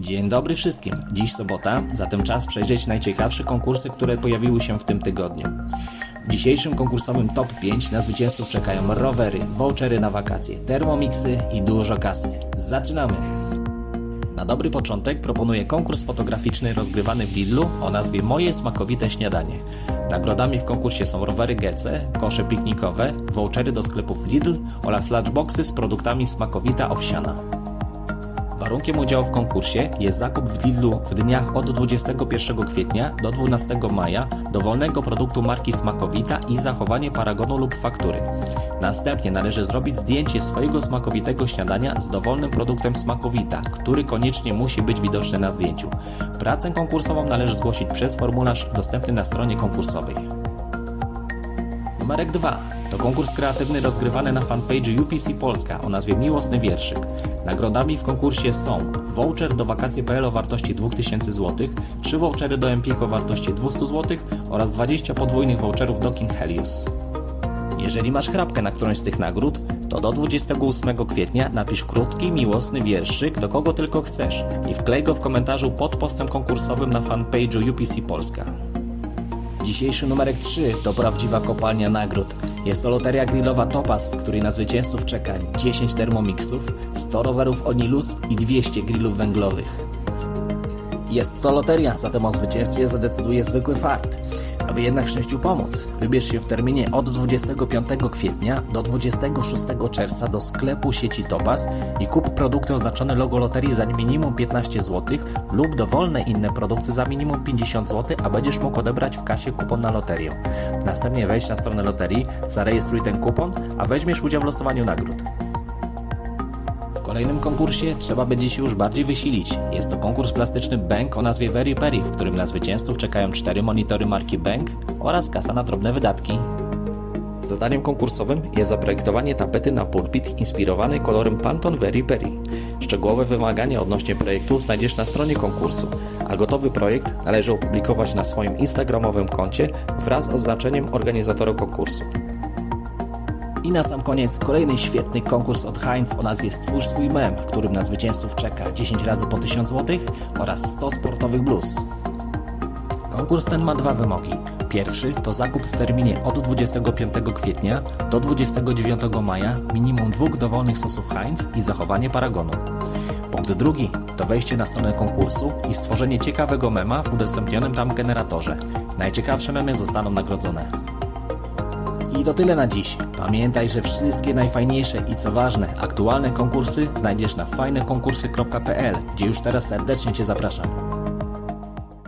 Dzień dobry wszystkim. Dziś sobota, zatem czas przejrzeć najciekawsze konkursy, które pojawiły się w tym tygodniu. W dzisiejszym konkursowym top 5 na zwycięzców czekają rowery, vouchery na wakacje, termomixy i dużo kasy. Zaczynamy! Na dobry początek proponuję konkurs fotograficzny rozgrywany w Lidlu o nazwie Moje smakowite śniadanie. Nagrodami w konkursie są rowery GC, kosze piknikowe, vouchery do sklepów Lidl oraz lunchboxy z produktami smakowita owsiana. Warunkiem udziału w konkursie jest zakup w Lidlu w dniach od 21 kwietnia do 12 maja dowolnego produktu marki Smakowita i zachowanie paragonu lub faktury. Następnie należy zrobić zdjęcie swojego smakowitego śniadania z dowolnym produktem Smakowita, który koniecznie musi być widoczny na zdjęciu. Pracę konkursową należy zgłosić przez formularz dostępny na stronie konkursowej. Numerek 2 to konkurs kreatywny rozgrywany na fanpage UPC Polska o nazwie Miłosny Wierszyk. Nagrodami w konkursie są voucher do wakacje.pl o wartości 2000 zł, 3 vouchery do Empik o wartości 200 zł oraz 20 podwójnych voucherów do King Helios. Jeżeli masz chrapkę na którąś z tych nagród, to do 28 kwietnia napisz krótki, miłosny wierszyk do kogo tylko chcesz i wklej go w komentarzu pod postem konkursowym na fanpage'u UPC Polska. Dzisiejszy numerek 3 to prawdziwa kopalnia nagród. Jest to loteria grillowa Topaz, w której na zwycięzców czeka 10 termomixów, 100 rowerów Onilus i 200 grillów węglowych. Jest to loteria, zatem o zwycięstwie zadecyduje zwykły fart. Aby jednak szczęściu pomóc, wybierz się w terminie od 25 kwietnia do 26 czerwca do sklepu sieci Topaz i kup produkty oznaczone logo loterii za minimum 15 zł lub dowolne inne produkty za minimum 50 zł, a będziesz mógł odebrać w kasie kupon na loterię. Następnie wejdź na stronę loterii, zarejestruj ten kupon, a weźmiesz udział w losowaniu nagród. Kolejnym konkursie trzeba będzie się już bardziej wysilić. Jest to konkurs plastyczny Bank o nazwie Very Perry, w którym na zwycięzców czekają cztery monitory marki Bank oraz kasa na drobne wydatki. Zadaniem konkursowym jest zaprojektowanie tapety na pulpit inspirowany kolorem Pantone Very Perry. Szczegółowe wymagania odnośnie projektu znajdziesz na stronie konkursu, a gotowy projekt należy opublikować na swoim instagramowym koncie wraz z oznaczeniem organizatora konkursu. I na sam koniec kolejny świetny konkurs od Heinz o nazwie Stwórz swój mem, w którym na zwycięzców czeka 10 razy po 1000 zł oraz 100 sportowych blues. Konkurs ten ma dwa wymogi. Pierwszy to zakup w terminie od 25 kwietnia do 29 maja minimum dwóch dowolnych sosów Heinz i zachowanie paragonu. Punkt drugi to wejście na stronę konkursu i stworzenie ciekawego mema w udostępnionym tam generatorze. Najciekawsze memy zostaną nagrodzone. I to tyle na dziś. Pamiętaj, że wszystkie najfajniejsze i co ważne, aktualne konkursy znajdziesz na fajnekonkursy.pl, gdzie już teraz serdecznie Cię zapraszam.